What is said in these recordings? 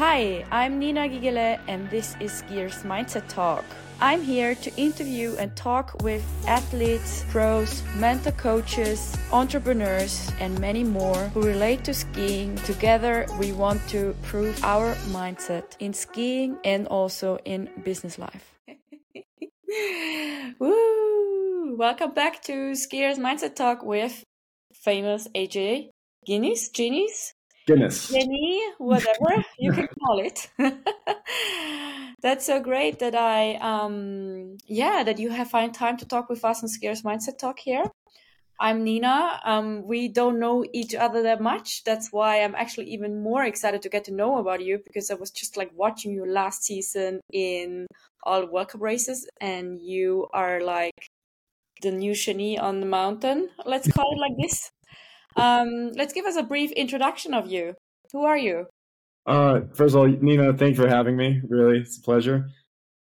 Hi, I'm Nina Gigele, and this is Skiers Mindset Talk. I'm here to interview and talk with athletes, pros, mentor coaches, entrepreneurs, and many more who relate to skiing. Together, we want to prove our mindset in skiing and also in business life. Woo! Welcome back to Skiers Mindset Talk with famous AJ Guinness, Genies, Guinness. Jenny, whatever you can call it. That's so great that I, um, yeah, that you have find time to talk with us on Skiers Mindset Talk here. I'm Nina. Um, we don't know each other that much. That's why I'm actually even more excited to get to know about you because I was just like watching you last season in all World Cup races, and you are like the new Shani on the mountain. Let's call it like this. Um, let's give us a brief introduction of you. Who are you? Uh, first of all, Nina, thanks for having me. Really, it's a pleasure.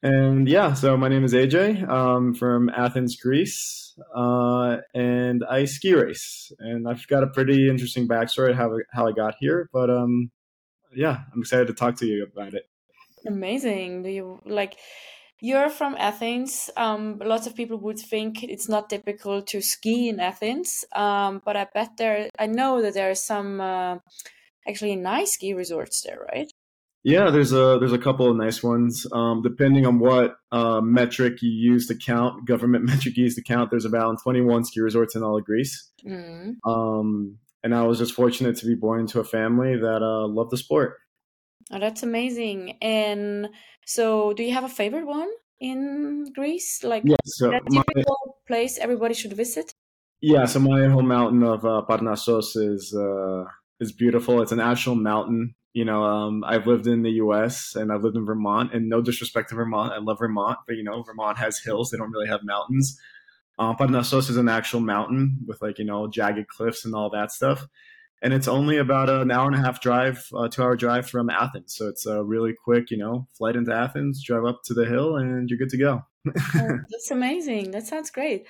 And yeah, so my name is AJ. I'm from Athens, Greece, uh, and I ski race. And I've got a pretty interesting backstory how how I got here. But um, yeah, I'm excited to talk to you about it. Amazing. Do you like? You're from Athens. Um, lots of people would think it's not typical to ski in Athens, um, but I bet there. I know that there are some uh, actually nice ski resorts there, right? Yeah, there's a there's a couple of nice ones. Um, depending on what uh, metric you use to count, government metric you use to count, there's about 21 ski resorts in all of Greece. Mm. Um, and I was just fortunate to be born into a family that uh, loved the sport. Oh, that's amazing. And so, do you have a favorite one in Greece? Like yeah, so that typical my, place everybody should visit? Yeah, so my home mountain of uh, Parnassos is uh, is beautiful. It's an actual mountain. You know, um, I've lived in the U.S. and I've lived in Vermont. And no disrespect to Vermont, I love Vermont, but you know, Vermont has hills. They don't really have mountains. Uh, Parnassos is an actual mountain with like you know jagged cliffs and all that stuff and it's only about an hour and a half drive, uh, two hour drive from Athens. So it's a really quick, you know, flight into Athens, drive up to the hill, and you're good to go. oh, that's amazing. That sounds great.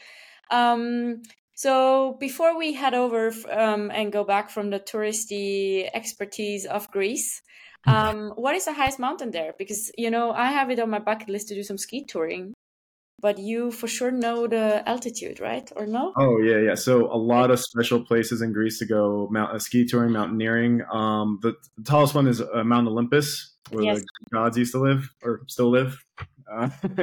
Um, so before we head over um, and go back from the touristy expertise of Greece, um, what is the highest mountain there? Because you know I have it on my bucket list to do some ski touring, but you for sure know the altitude, right? Or no? Oh yeah, yeah. So a lot of special places in Greece to go mount uh, ski touring, mountaineering. Um, the, the tallest one is uh, Mount Olympus, where yes. the gods used to live or still live, uh,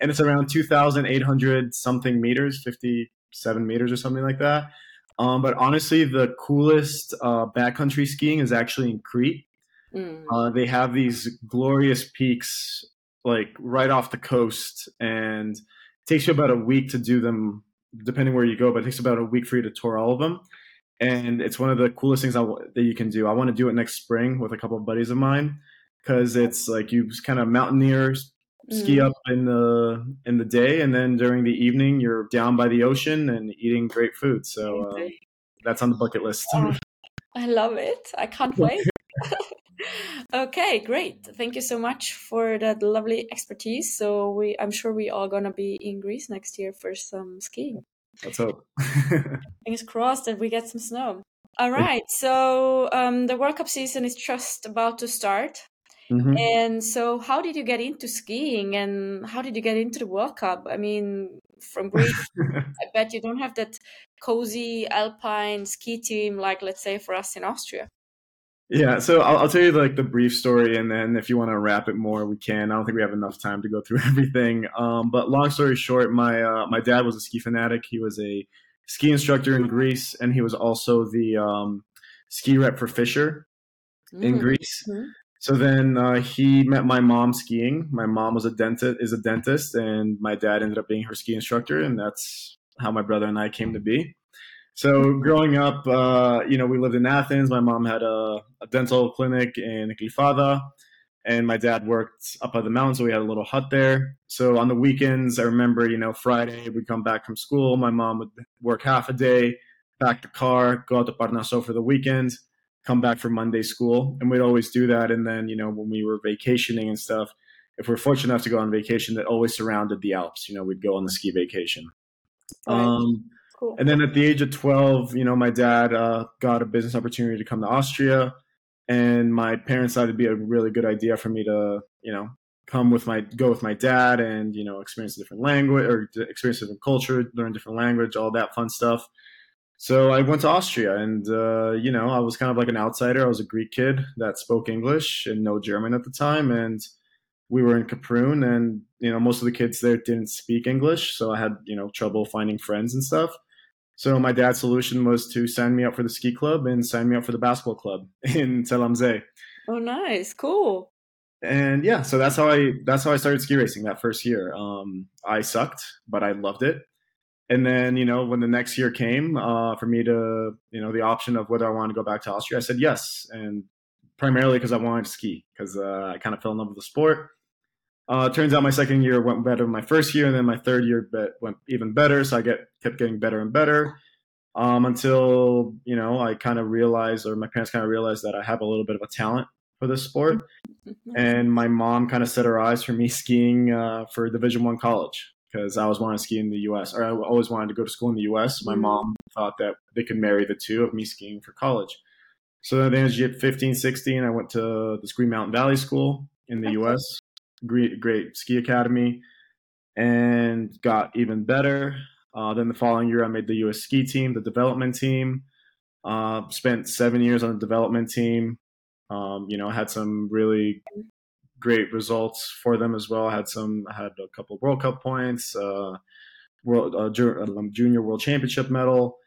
and it's around two thousand eight hundred something meters, fifty seven meters or something like that. Um, but honestly, the coolest uh, backcountry skiing is actually in Crete. Mm. Uh, they have these glorious peaks like right off the coast, and it takes you about a week to do them, depending where you go. But it takes about a week for you to tour all of them, and it's one of the coolest things I, that you can do. I want to do it next spring with a couple of buddies of mine because it's like you kind of mountaineer ski mm. up in the in the day and then during the evening you're down by the ocean and eating great food so uh, that's on the bucket list oh, i love it i can't wait okay, great. Thank you so much for that lovely expertise. So we, I'm sure we are gonna be in Greece next year for some skiing. Let's hope. Fingers crossed that we get some snow. All right. So um, the World Cup season is just about to start. Mm-hmm. And so, how did you get into skiing, and how did you get into the World Cup? I mean, from Greece, I bet you don't have that cozy alpine ski team like, let's say, for us in Austria. Yeah, so I'll, I'll, tell you like the brief story, and then if you want to wrap it more, we can. I don't think we have enough time to go through everything. Um, but long story short, my uh, my dad was a ski fanatic. He was a ski instructor in Greece, and he was also the um, ski rep for Fischer in mm-hmm. Greece. Mm-hmm. So then uh, he met my mom skiing. My mom was a dentist, is a dentist, and my dad ended up being her ski instructor, and that's how my brother and I came to be. So growing up, uh, you know, we lived in Athens. My mom had a, a dental clinic in Glyfada, and my dad worked up at the mountain, so we had a little hut there. So on the weekends, I remember, you know, Friday we'd come back from school. My mom would work half a day, pack the car, go out to Parnaso for the weekend, come back for Monday school, and we'd always do that. And then, you know, when we were vacationing and stuff, if we're fortunate enough to go on vacation, that always surrounded the Alps. You know, we'd go on the ski vacation. Um, Cool. And then at the age of 12, you know, my dad uh, got a business opportunity to come to Austria. and my parents thought it'd be a really good idea for me to, you know, come with my go with my dad and you know experience a different language or experience a different culture, learn different language, all that fun stuff. So I went to Austria, and uh, you know I was kind of like an outsider. I was a Greek kid that spoke English and no German at the time, and we were in Kaprun, and you know most of the kids there didn't speak English, so I had you know trouble finding friends and stuff. So my dad's solution was to sign me up for the ski club and sign me up for the basketball club in am Oh, nice, cool. And yeah, so that's how I that's how I started ski racing that first year. Um, I sucked, but I loved it. And then you know when the next year came uh, for me to you know the option of whether I wanted to go back to Austria, I said yes, and primarily because I wanted to ski because uh, I kind of fell in love with the sport. Uh, turns out my second year went better than my first year, and then my third year went even better. So I get kept getting better and better um, until you know I kind of realized, or my parents kind of realized that I have a little bit of a talent for this sport. Mm-hmm. And my mom kind of set her eyes for me skiing uh, for Division One college because I was wanting to ski in the U.S. or I always wanted to go to school in the U.S. My mm-hmm. mom thought that they could marry the two of me skiing for college. So then, as you get 15, 16, I went to the Green Mountain Valley School in the U.S great, great ski academy, and got even better. Uh, then the following year, I made the U.S. ski team, the development team. Uh, spent seven years on the development team. Um, you know, had some really great results for them as well. Had some, had a couple World Cup points, uh, world uh, um, junior World Championship medal,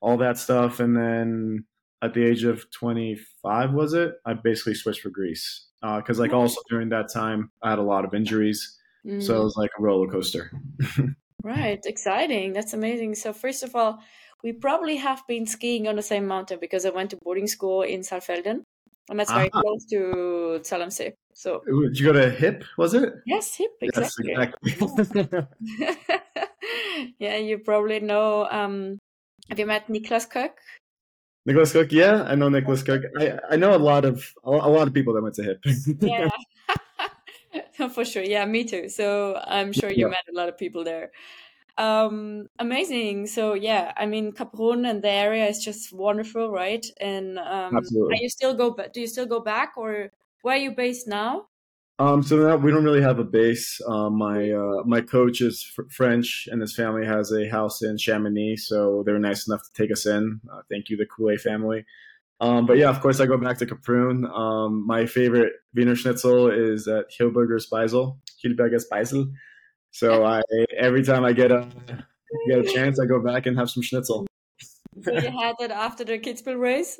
all that stuff. And then at the age of 25, was it? I basically switched for Greece because uh, like also during that time I had a lot of injuries, mm. so it mm. was like a roller coaster. right, exciting. That's amazing. So first of all, we probably have been skiing on the same mountain because I went to boarding school in Saalfelden, and that's very uh-huh. close to Zell am See. So did you go to Hip? Was it? Yes, Hip. Exactly. Yes, exactly. yeah, you probably know. Um, have you met Niklas Koch? Nicholas Cook, yeah, I know Nicholas Cook. I, I know a lot of a lot of people that went to HIP. yeah, for sure. Yeah, me too. So I'm sure you yeah. met a lot of people there. Um, amazing. So yeah, I mean, Kaprun and the area is just wonderful, right? And um, Absolutely. you still go? Do you still go back, or where are you based now? Um, so now we don't really have a base. Um, my uh, my coach is f- French, and his family has a house in Chamonix, so they were nice enough to take us in. Uh, thank you, the Coulet family. Um, but yeah, of course, I go back to Kaprun. Um, my favorite Wiener Schnitzel is at Hilberger Speisel, Hilberger Speisel. So I every time I get a get a chance, I go back and have some schnitzel. so you had it after the Kitzbühel race.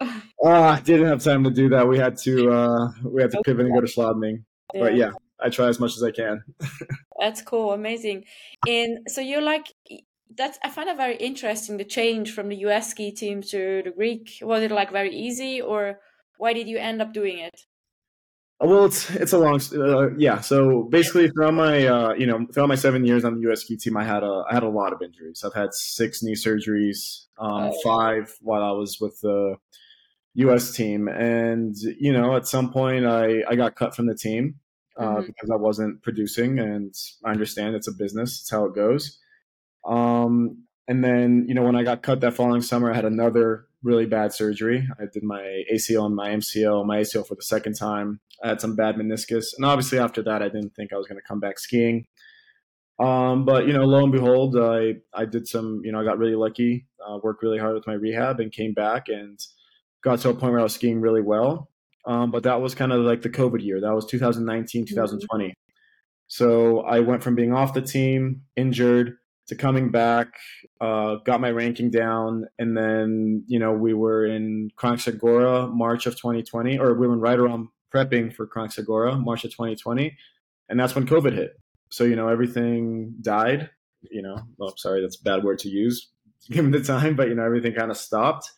Uh, didn't have time to do that. We had to uh, we had to pivot and go to Schladming. Yeah. But yeah, I try as much as I can. that's cool, amazing. And so you're like that's I find it very interesting the change from the US ski team to the Greek. Was it like very easy, or why did you end up doing it? Uh, well, it's it's a long uh, yeah. So basically, throughout my uh, you know throughout my seven years on the US ski team, I had a I had a lot of injuries. I've had six knee surgeries, um, oh. five while I was with the U.S. team, and you know, at some point, I I got cut from the team uh, mm-hmm. because I wasn't producing, and I understand it's a business; it's how it goes. Um, and then you know, when I got cut that following summer, I had another really bad surgery. I did my ACL and my MCL, my ACL for the second time. I had some bad meniscus, and obviously after that, I didn't think I was going to come back skiing. Um, but you know, lo and behold, I I did some. You know, I got really lucky, uh, worked really hard with my rehab, and came back and got to a point where I was skiing really well. Um, but that was kind of like the COVID year. That was 2019, 2020. Mm-hmm. So I went from being off the team, injured, to coming back, uh, got my ranking down, and then you know we were in Kranjska March of 2020, or we were right around prepping for Kranjska March of 2020, and that's when COVID hit. So you know everything died. You know, well, sorry, that's a bad word to use given the time, but you know everything kind of stopped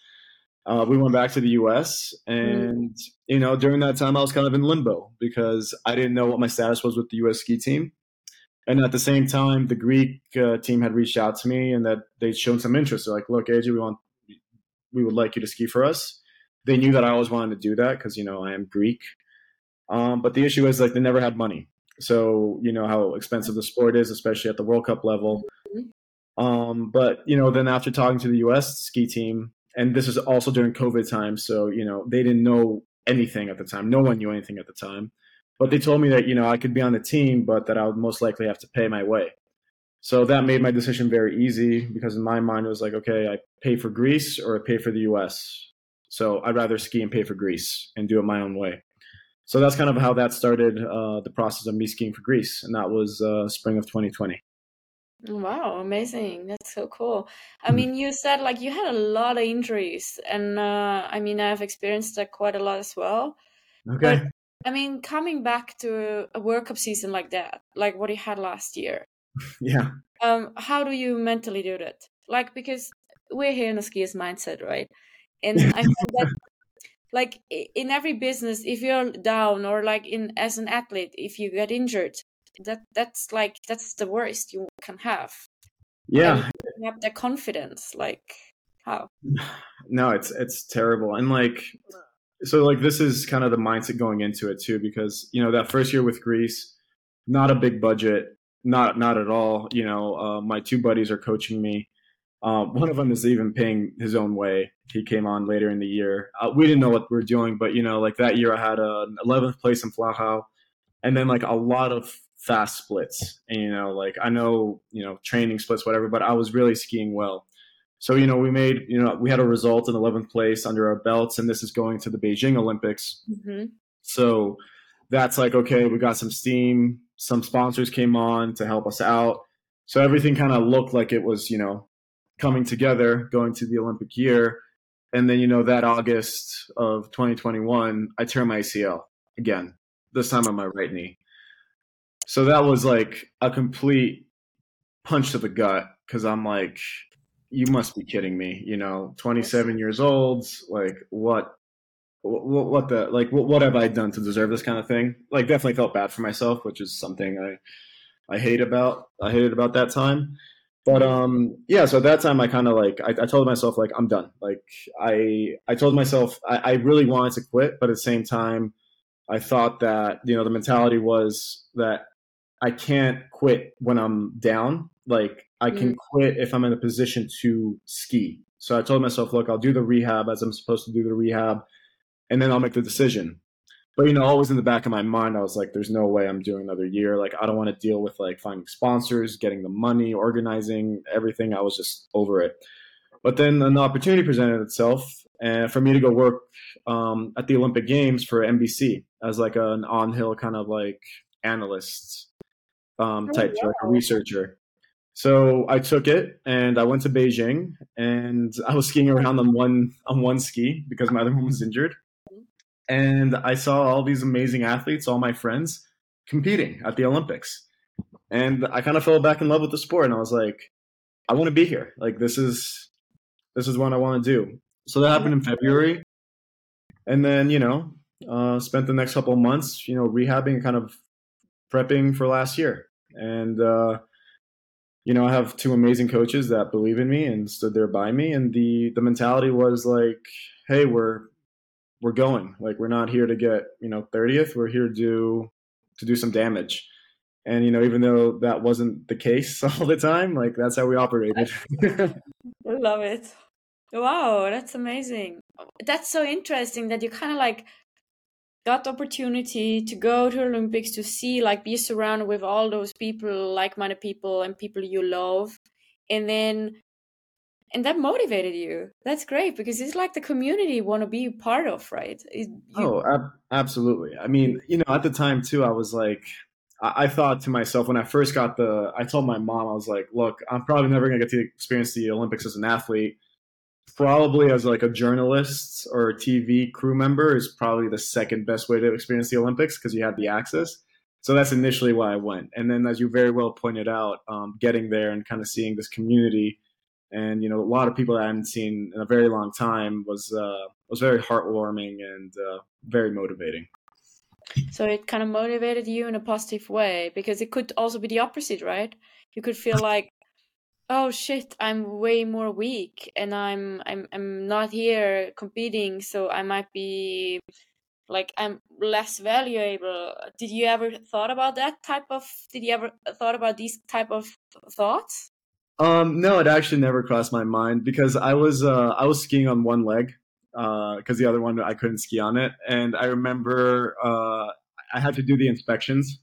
uh, we went back to the U.S. and you know during that time I was kind of in limbo because I didn't know what my status was with the U.S. ski team, and at the same time the Greek uh, team had reached out to me and that they'd shown some interest. They're like, "Look, AJ, we want we would like you to ski for us." They knew that I always wanted to do that because you know I am Greek, um, but the issue is like they never had money. So you know how expensive the sport is, especially at the World Cup level. Mm-hmm. Um, but you know, then after talking to the U.S. ski team, and this is also during COVID time, so you know they didn't know anything at the time. No one knew anything at the time. But they told me that, you know, I could be on the team, but that I would most likely have to pay my way. So that made my decision very easy because in my mind it was like, okay, I pay for Greece or I pay for the US. So I'd rather ski and pay for Greece and do it my own way. So that's kind of how that started uh, the process of me skiing for Greece. And that was uh, spring of 2020. Wow, amazing. That's so cool. I mm-hmm. mean, you said like you had a lot of injuries, and uh, I mean, I've experienced that quite a lot as well. Okay. But, I mean, coming back to a World Cup season like that, like what you had last year, yeah. Um, how do you mentally do that? Like, because we're here in a skier's mindset, right? And I find that, like, in every business, if you're down or like in as an athlete, if you get injured, that that's like that's the worst you can have. Yeah. You have that confidence, like how? No, it's it's terrible, and like so like this is kind of the mindset going into it too because you know that first year with greece not a big budget not not at all. You know, uh, my two buddies are coaching me. Uh, one of them is even paying his own way. He came on later in the year. Uh, we didn't know what we were doing, but you know, like that year, I had an 11th place in Flachau, and then like a lot of fast splits. And you know, like I know you know training splits, whatever, but I was really skiing well. So you know, we made you know we had a result in 11th place under our belts, and this is going to the Beijing Olympics. Mm-hmm. So that's like okay, we got some steam some sponsors came on to help us out. So everything kind of looked like it was, you know, coming together going to the Olympic year. And then, you know, that August of 2021, I tear my ACL again, this time on my right knee. So that was like a complete punch to the gut because I'm like, you must be kidding me. You know, 27 years old, like what what, what the like what, what have I done to deserve this kind of thing? Like definitely felt bad for myself, which is something I I hate about I hated about that time. But um yeah, so at that time I kind of like I, I, told myself like I'm done. Like I I told myself I, I really wanted to quit, but at the same time I thought that you know the mentality was that I can't quit when I'm down. Like I can mm. quit if I'm in a position to ski. So I told myself, look, I'll do the rehab as I'm supposed to do the rehab and then I'll make the decision. But you know, always in the back of my mind, I was like, "There's no way I'm doing another year. Like, I don't want to deal with like finding sponsors, getting the money, organizing everything. I was just over it." But then an opportunity presented itself, and for me to go work um, at the Olympic Games for NBC as like an on-hill kind of like analyst um, oh, type, oh, like a researcher. So I took it and I went to Beijing and I was skiing around on one on one ski because my other one was injured and I saw all these amazing athletes, all my friends, competing at the Olympics. And I kind of fell back in love with the sport, and I was like, I want to be here. Like this is this is what I want to do. So that happened in February, and then you know, uh, spent the next couple of months, you know, rehabbing, and kind of prepping for last year, and uh, you know, I have two amazing coaches that believe in me and stood there by me, and the the mentality was like, hey, we're we're going. Like we're not here to get you know 30th. We're here to do to do some damage. And you know, even though that wasn't the case all the time, like that's how we operated. I love it. Wow, that's amazing. That's so interesting that you kind of like got the opportunity to go to Olympics to see like be surrounded with all those people, like-minded people and people you love. And then and that motivated you. That's great because it's like the community you want to be part of right? You... oh ab- absolutely. I mean you know at the time too i was like I-, thought to myself when i first got the i told my mom i was like look i'm probably never to get to experience the olympics as an athlete probably as like a journalist or a tv crew member is probably the second best way to experience the olympics because you have the access so that's initially why i went and then as you very well pointed out um, getting there and kind of seeing this community and you know a lot of people I hadn't seen in a very long time was uh, was very heartwarming and uh, very motivating. So it kind of motivated you in a positive way because it could also be the opposite, right? You could feel like, oh shit, I'm way more weak and I'm I'm I'm not here competing, so I might be like I'm less valuable. Did you ever thought about that type of? Did you ever thought about these type of thoughts? Um, no, it actually never crossed my mind because I was uh, I was skiing on one leg uh because the other one I couldn't ski on it. And I remember uh, I had to do the inspections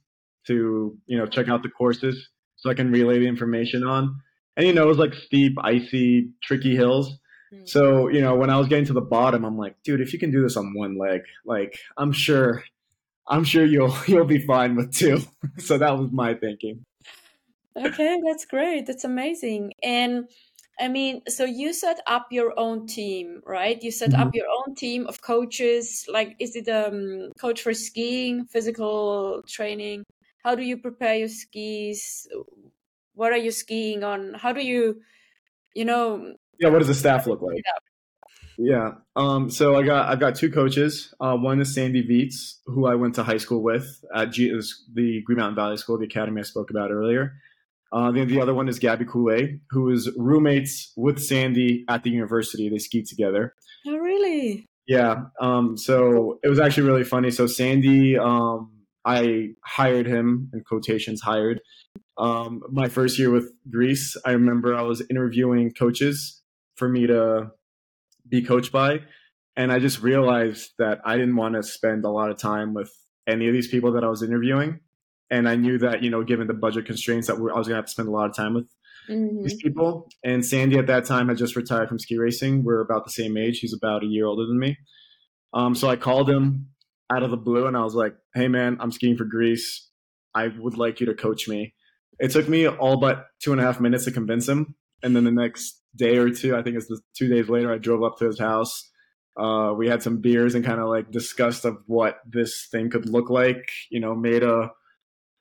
to you know check out the courses so I can relay the information on. And you know it was like steep, icy, tricky hills. Mm. So you know when I was getting to the bottom, I'm like, dude, if you can do this on one leg, like I'm sure, I'm sure you'll you'll be fine with two. so that was my thinking. Okay, that's great. That's amazing. And I mean, so you set up your own team, right? You set mm-hmm. up your own team of coaches. Like, is it a um, coach for skiing, physical training? How do you prepare your skis? What are you skiing on? How do you, you know? Yeah, what does the staff look like? Yeah. Um, so I got I've got two coaches. Uh, one is Sandy Vietze, who I went to high school with at G- the Green Mountain Valley School, the academy I spoke about earlier. Uh, the, the other one is Gabby Coulet, who is roommates with Sandy at the university. They ski together. Oh, really? Yeah. Um, so it was actually really funny. So Sandy, um, I hired him in quotations hired. Um, my first year with Greece, I remember I was interviewing coaches for me to be coached by. And I just realized that I didn't want to spend a lot of time with any of these people that I was interviewing and I knew that you know, given the budget constraints, that I was gonna have to spend a lot of time with mm-hmm. these people. And Sandy at that time had just retired from ski racing. We're about the same age. He's about a year older than me. Um, so I called him out of the blue, and I was like, "Hey, man, I'm skiing for Greece. I would like you to coach me." It took me all but two and a half minutes to convince him, and then the next day or two, I think it's two days later, I drove up to his house. Uh, we had some beers and kind of like discussed of what this thing could look like. You know, made a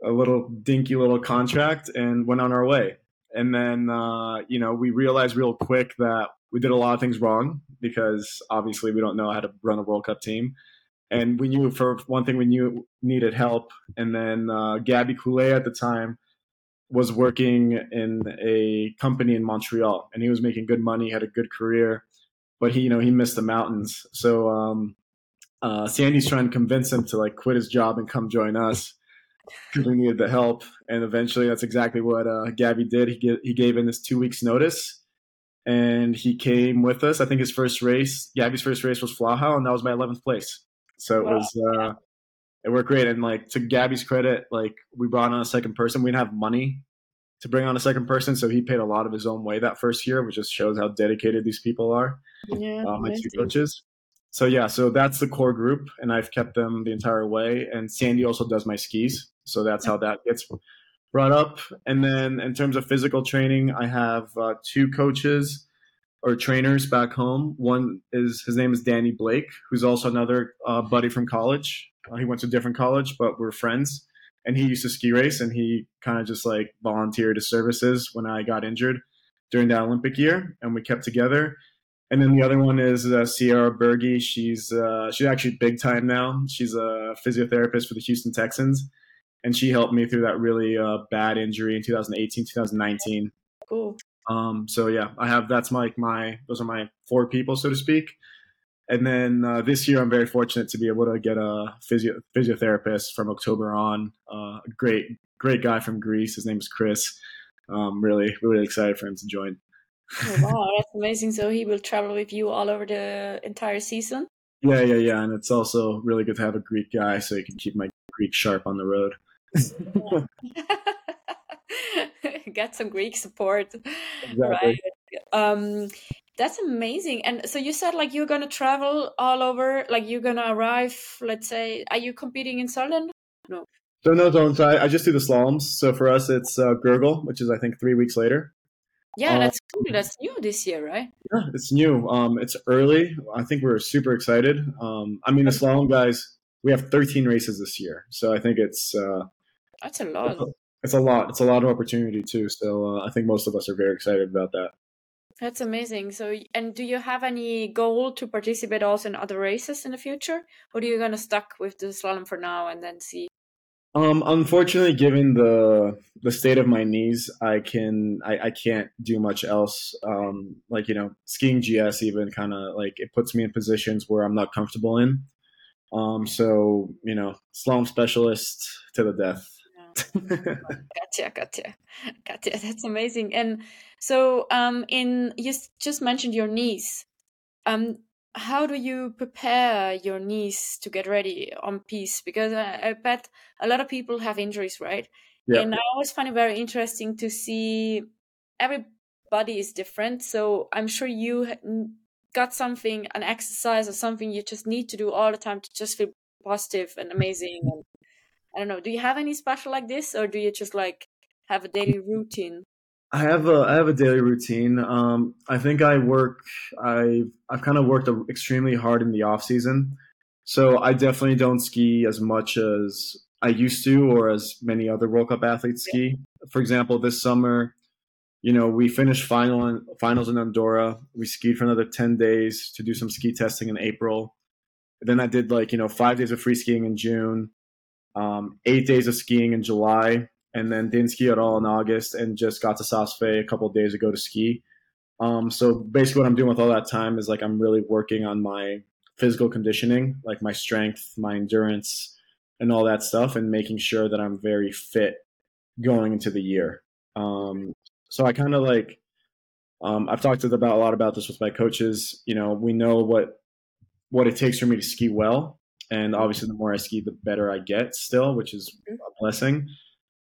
a little dinky little contract and went on our way. And then, uh, you know, we realized real quick that we did a lot of things wrong because obviously we don't know how to run a World Cup team. And we knew, for one thing, we knew needed help. And then uh, Gabby Coulet at the time was working in a company in Montreal, and he was making good money, had a good career, but he, you know, he missed the mountains. So um, uh, Sandy's trying to convince him to like quit his job and come join us because we needed the help. And eventually, that's exactly what uh, Gabby did. He get, he gave in this two weeks notice, and he came with us. I think his first race, Gabby's first race was Flachau, and that was my eleventh place. So it wow. was uh, it worked great. And like to Gabby's credit, like we brought on a second person. We didn't have money to bring on a second person, so he paid a lot of his own way that first year, which just shows how dedicated these people are. Yeah, uh, my two coaches so yeah, so that's the core group, and I've kept them the entire way. And Sandy also does my skis, so that's how that gets brought up. And then in terms of physical training, I have uh, two coaches or trainers back home. One is his name is Danny Blake, who's also another uh, buddy from college. Uh, he went to a different college, but we're friends. And he used to ski race, and he kind of just like volunteered his services when I got injured during that Olympic year, and we kept together and then the other one is uh, Sierra Berge. She's uh, she's actually big time now. She's a physiotherapist for the Houston Texans, and she helped me through that really uh, bad injury in 2018, 2019. Cool. Um, so yeah, I have that's my my those are my four people, so to speak. And then uh, this year, I'm very fortunate to be able to get a physio- physiotherapist from October on. Uh, a great great guy from Greece. His name is Chris. Um, really really excited for him to join. Oh, wow, that's amazing. So he will travel with you all over the entire season? Yeah, yeah, yeah. And it's also really good to have a Greek guy so you can keep my Greek sharp on the road. Get some Greek support. Exactly. Right. Um, that's amazing. And so you said like you're gonna travel all over, like you're gonna arrive, let's say, are you competing in Sölden? No. So no, don't. I, I just do the slaloms. So for us, it's uh, Gurgl, which is I think three weeks later. Yeah, uh, that's cool. That's new this year, right? Yeah, it's new. Um, it's early. I think we're super excited. Um, I mean, the slalom guys, we have 13 races this year, so I think it's uh, that's a lot. It's a, lot. It's a lot of opportunity too. So uh, I think most of us are very excited about that. That's amazing. So, and do you have any goal to participate also in other races in the future, or are you gonna stuck with the slalom for now and then see um, unfortunately, given the the state of my knees, I can I, I can't do much else. Um, like you know, skiing GS even kind of like it puts me in positions where I'm not comfortable in. Um, so you know, slalom specialist to the death. gotcha, gotcha, gotcha. That's amazing. And so, um, in you just mentioned your knees. Um, how do you prepare your knees to get ready on piste? Because I, I bet a lot of people have injuries, right? Yeah. And I always find it very interesting to see everybody is different. So I'm sure you got something, an exercise or something you just need to do all the time to just feel positive and amazing. And I don't know, do you have any special like this, or do you just like have a daily routine? I have a I have a daily routine. Um, I think I work. I've I've kind of worked extremely hard in the off season, so I definitely don't ski as much as I used to, or as many other World Cup athletes ski. For example, this summer, you know, we finished final in, finals in Andorra. We skied for another ten days to do some ski testing in April. then I did like you know five days of free skiing in June, um, eight days of skiing in July, and then didn't ski at all in August and just got to Saas-Fee a couple days ago to ski. Um, so basically, what I'm doing with all that time is like I'm really working on my physical conditioning, like my strength, my endurance, and all that stuff, and making sure that I'm very fit going into the year. Um, so I kind of like um, I've talked about a lot about this with my coaches. You know, we know what what it takes for me to ski well, and obviously, the more I ski, the better I get. Still, which is a blessing.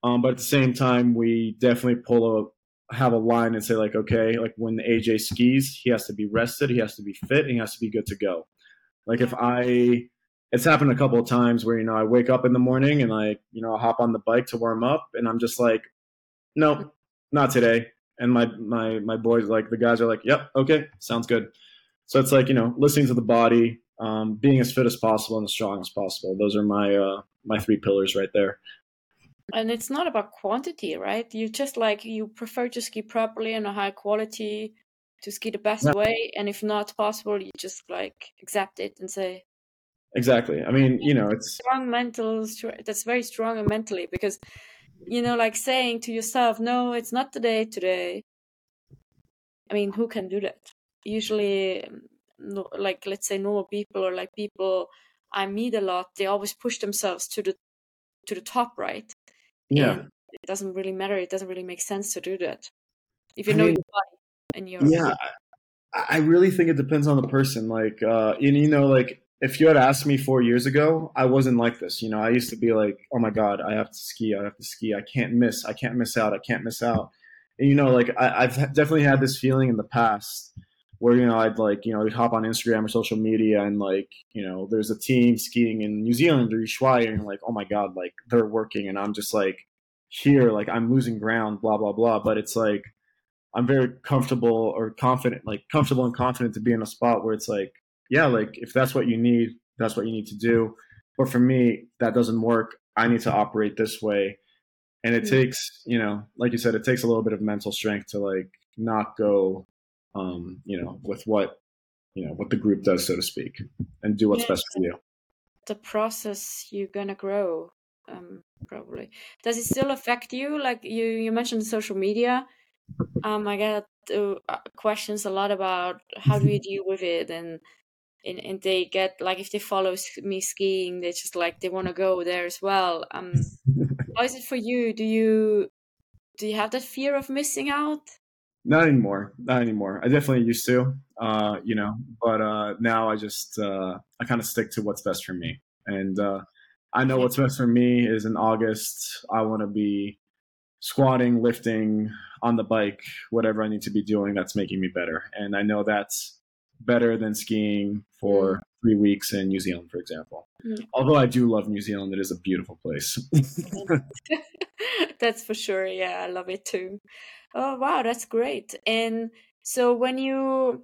Um, but at the same time, we definitely pull a have a line and say like, okay, like when AJ skis, he has to be rested, he has to be fit, and he has to be good to go. Like if I, it's happened a couple of times where you know I wake up in the morning and I you know I hop on the bike to warm up, and I'm just like, nope, not today. And my my my boys like the guys are like, yep, okay, sounds good. So it's like you know listening to the body, um, being as fit as possible and as strong as possible. Those are my uh, my three pillars right there and it's not about quantity right you just like you prefer to ski properly and a high quality to ski the best yeah. way and if not possible you just like accept it and say exactly i mean you know it's strong mental that's very strong mentally because you know like saying to yourself no it's not today today i mean who can do that usually no, like let's say normal people or like people i meet a lot they always push themselves to the to the top right yeah. And it doesn't really matter. It doesn't really make sense to do that. If you I know mean, your body and your Yeah. I really think it depends on the person. Like uh and you know, like if you had asked me four years ago, I wasn't like this. You know, I used to be like, oh my God, I have to ski, I have to ski, I can't miss, I can't miss out, I can't miss out. And you know, like I, have definitely had this feeling in the past where you know I'd like you know I'd hop on Instagram or social media and like you know there's a team skiing in New Zealand or Ushuaia and like oh my god like they're working and I'm just like here like I'm losing ground blah blah blah. But it's like I'm very comfortable or confident like comfortable and confident to be in a spot where it's like yeah like if that's what you need that's what you need to do. But for me that doesn't work. I need to operate this way. And it mm-hmm. takes you know like you said it takes a little bit of mental strength to like not go um, you know, with what you know what the group does, so to speak, and do what's best for you. The process you're gonna grow, um, probably. Does it still affect you? Like you, you mentioned social media. Um, I get uh, questions a lot about how do you deal with it, and and, and they get like if they follow me skiing, they just like they want to go there as well. Um, how is it for you? Do you do you have that fear of missing out? Not anymore. Not anymore. I definitely used to, uh, you know, but uh, now I just uh, I kind of stick to what's best for me, and uh, I know what's best for me is in August. I want to be squatting, lifting on the bike, whatever I need to be doing that's making me better, and I know that's better than skiing for mm. three weeks in New Zealand, for example. Mm. Although I do love New Zealand, it is a beautiful place. that's for sure. Yeah, I love it too. Oh wow, that's great. And so when you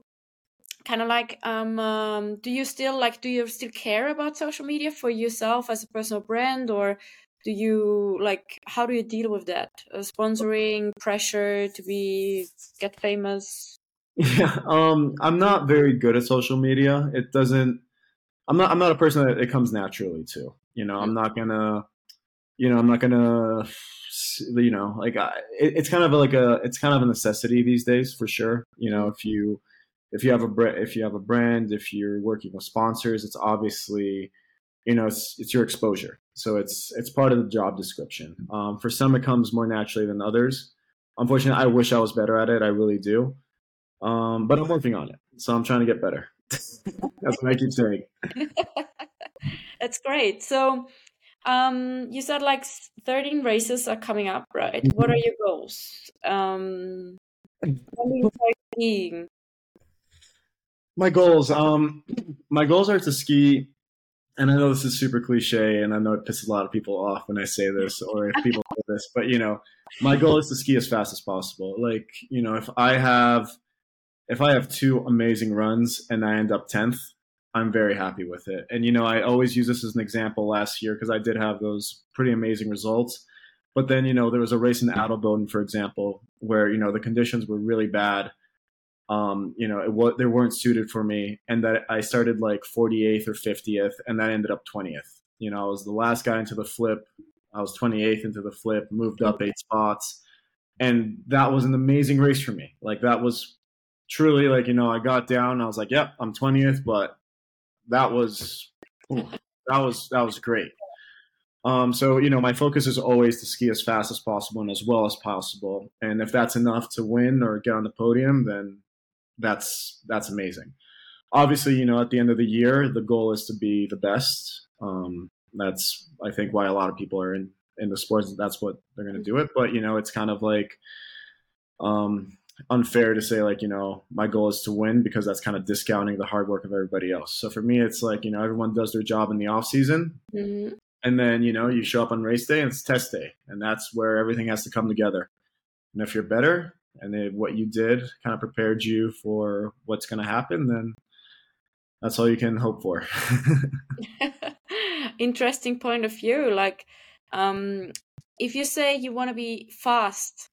kind of like um, um do you still like do you still care about social media for yourself as a personal brand or do you like how do you deal with that? Uh, sponsoring pressure to be get famous? Yeah um i'm not very good at social media. It doesn't i'm not i'm not a person that it comes naturally to you know? I'm not gonna you know i'm not gonna you know like I, it, it's kind of like a it's kind of a necessity these days for sure. You know if you if you have a if you have a brand if you're working with sponsors it's obviously you know it's it's your exposure. So it's it's part of the job description. Um, for some it comes more naturally than others. Unfortunately i wish i was better at it. I really do. Um, but i'm working on it. So i'm trying to get better. That's what I keep saying. That's great. So, um, you said like 13 races are coming up, right? What are your goals? Um, you? My goals, um, my goals are to ski, and I know this is super cliche, and I know it pisses a lot of people off when I say this, or if people say this, but you know, my goal is to ski as fast as possible. Like, you know, if I have, if I have two amazing runs and I end up tenth, I'm very happy with it. And you know, I always use this as an example last year because I did have those pretty amazing results. But then, you know, there was a race in Adelboden, for example, where you know the conditions were really bad um, you know, it they weren't suited for me, and that I started like 48th or 50th, and that ended up 20th. You know, I was the last guy into the flip. I was 28th into the flip, moved up eight spots, and that was an amazing race for me. Like that was truly like you know, I got down, I was like, "Yep, I'm 20th," but that was that was that was great. Um, so you know, my focus is always to ski as fast as possible and as well as possible. And if that's enough to win or get on the podium, then that's that's amazing. Obviously, you know, at the end of the year, the goal is to be the best. Um, that's I think why a lot of people are in in the sports. That's what they're going to do it. But you know, it's kind of like um, unfair to say like you know my goal is to win because that's kind of discounting the hard work of everybody else. So for me, it's like you know everyone does their job in the off season. Mm-hmm. And then you know you show up on race day and it's test day, and that's where everything has to come together. And if you're better, and if what you did kind of prepared you for what's going to happen, then that's all you can hope for. Interesting point of view. Like, um, if you say you want to be fast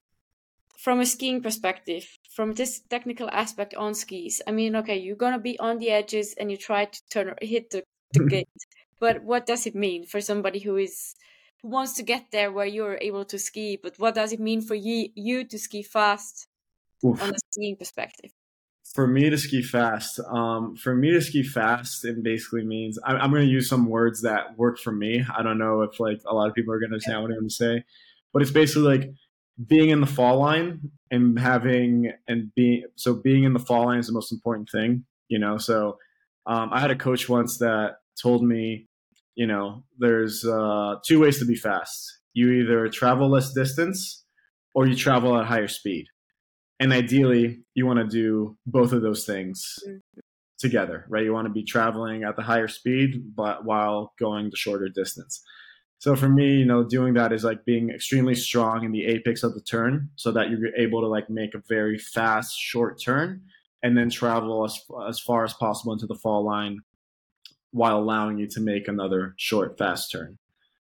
from a skiing perspective, from this technical aspect on skis, I mean, okay, you're gonna be on the edges and you try to turn hit the, the gate, but what does it mean for somebody who is who wants to get there where you're able to ski, but what does it mean for you you to ski fast Oof. on the skiing perspective? For me to ski fast, um, for me to ski fast, it basically means I, am going to use some words that work for me. I don't know if like a lot of people are going to understand what I'm going to say, but it's basically like being in the fall line and having and being so being in the fall line is the most important thing, you know. So um, I had a coach once that told me you know, there's uh, two ways to be fast. You either travel less distance or you travel at higher speed. And ideally, you want to do both of those things together, right? You want to be traveling at the higher speed, but while going the shorter distance. So for me, you know, doing that is like being extremely strong in the apex of the turn so that you're able to like make a very fast, short turn and then travel as, as far as possible into the fall line while allowing you to make another short, fast turn.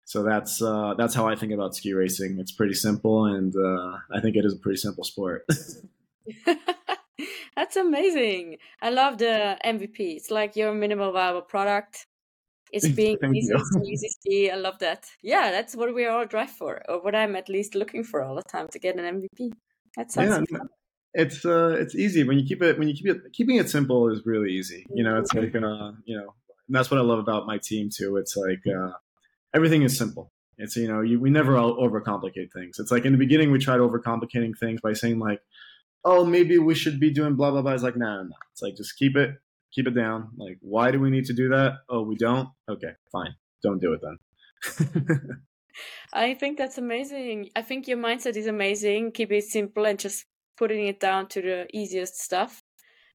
So that's uh, that's how I think about ski racing. It's pretty simple, and uh, I think it is a pretty simple sport. that's amazing. I love the MVP. It's like your minimal viable product. It's being easy, easy ski. I love that. Yeah, that's what we all drive for, or what I'm at least looking for all the time to get an MVP. That sounds yeah, it's uh it's easy when you keep it when you keep it keeping it simple is really easy you know it's like uh you know and that's what I love about my team too. It's like uh, everything is simple. It's you know you, we never overcomplicate things. It's like in the beginning we tried overcomplicating things by saying like, oh maybe we should be doing blah blah blah. It's like no nah, no. Nah. It's like just keep it keep it down. Like why do we need to do that? Oh we don't. Okay fine. Don't do it then. I think that's amazing. I think your mindset is amazing. Keep it simple and just putting it down to the easiest stuff.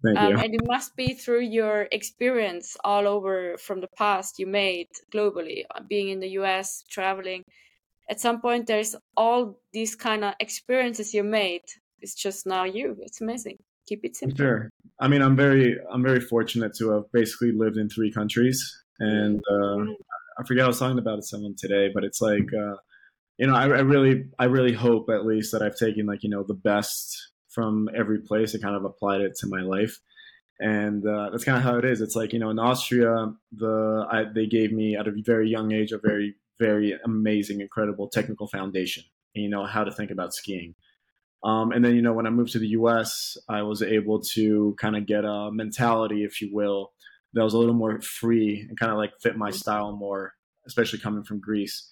Um, and it must be through your experience all over from the past you made globally, uh, being in the US, traveling. At some point, there's all these kind of experiences you made. It's just now you. It's amazing. Keep it simple. Sure. I mean, I'm very, I'm very fortunate to have basically lived in three countries, and uh. I forget I was talking about it someone today, but it's like, uh, you know, I, I really, I really hope at least that I've taken like you know the best from every place and kind of applied it to my life. And uh, that's kind of how it is. It's like you know, in Austria, the I, they gave me at a very young age a very very amazing, incredible technical foundation. And, you know how to think about skiing. Um, and then you know when I moved to the U.S., I was able to kind of get a mentality, if you will, that was a little more free and kind of like fit my style more, especially coming from Greece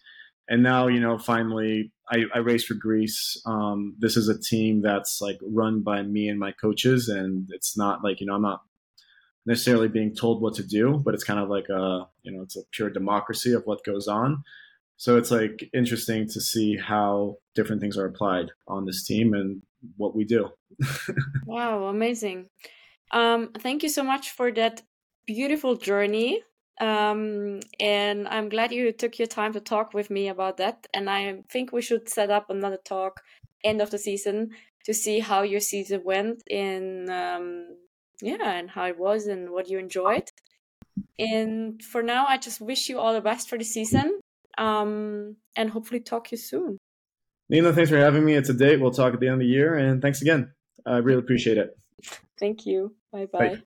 and now you know finally I, I race for Greece. Um, this is a team that's like run by me and my coaches, and it's not like you know I'm not necessarily being told what to do, but it's kind of like a you know it's a pure democracy of what goes on. So it's like interesting to see how different things are applied on this team and what we do. wow, amazing. Um, thank you so much for that beautiful journey. Um, and I'm glad you took your time to talk with me about that. And I think we should set up another talk end of the season to see how your season went in um, yeah and how it was and what you enjoyed and for now i just wish you all the best for the season um, and hopefully talk to you soon. Nina thanks for having me. It's a date. We'll talk at the end of the year. And thanks again. I really appreciate it. Thank you. Bye bye, bye.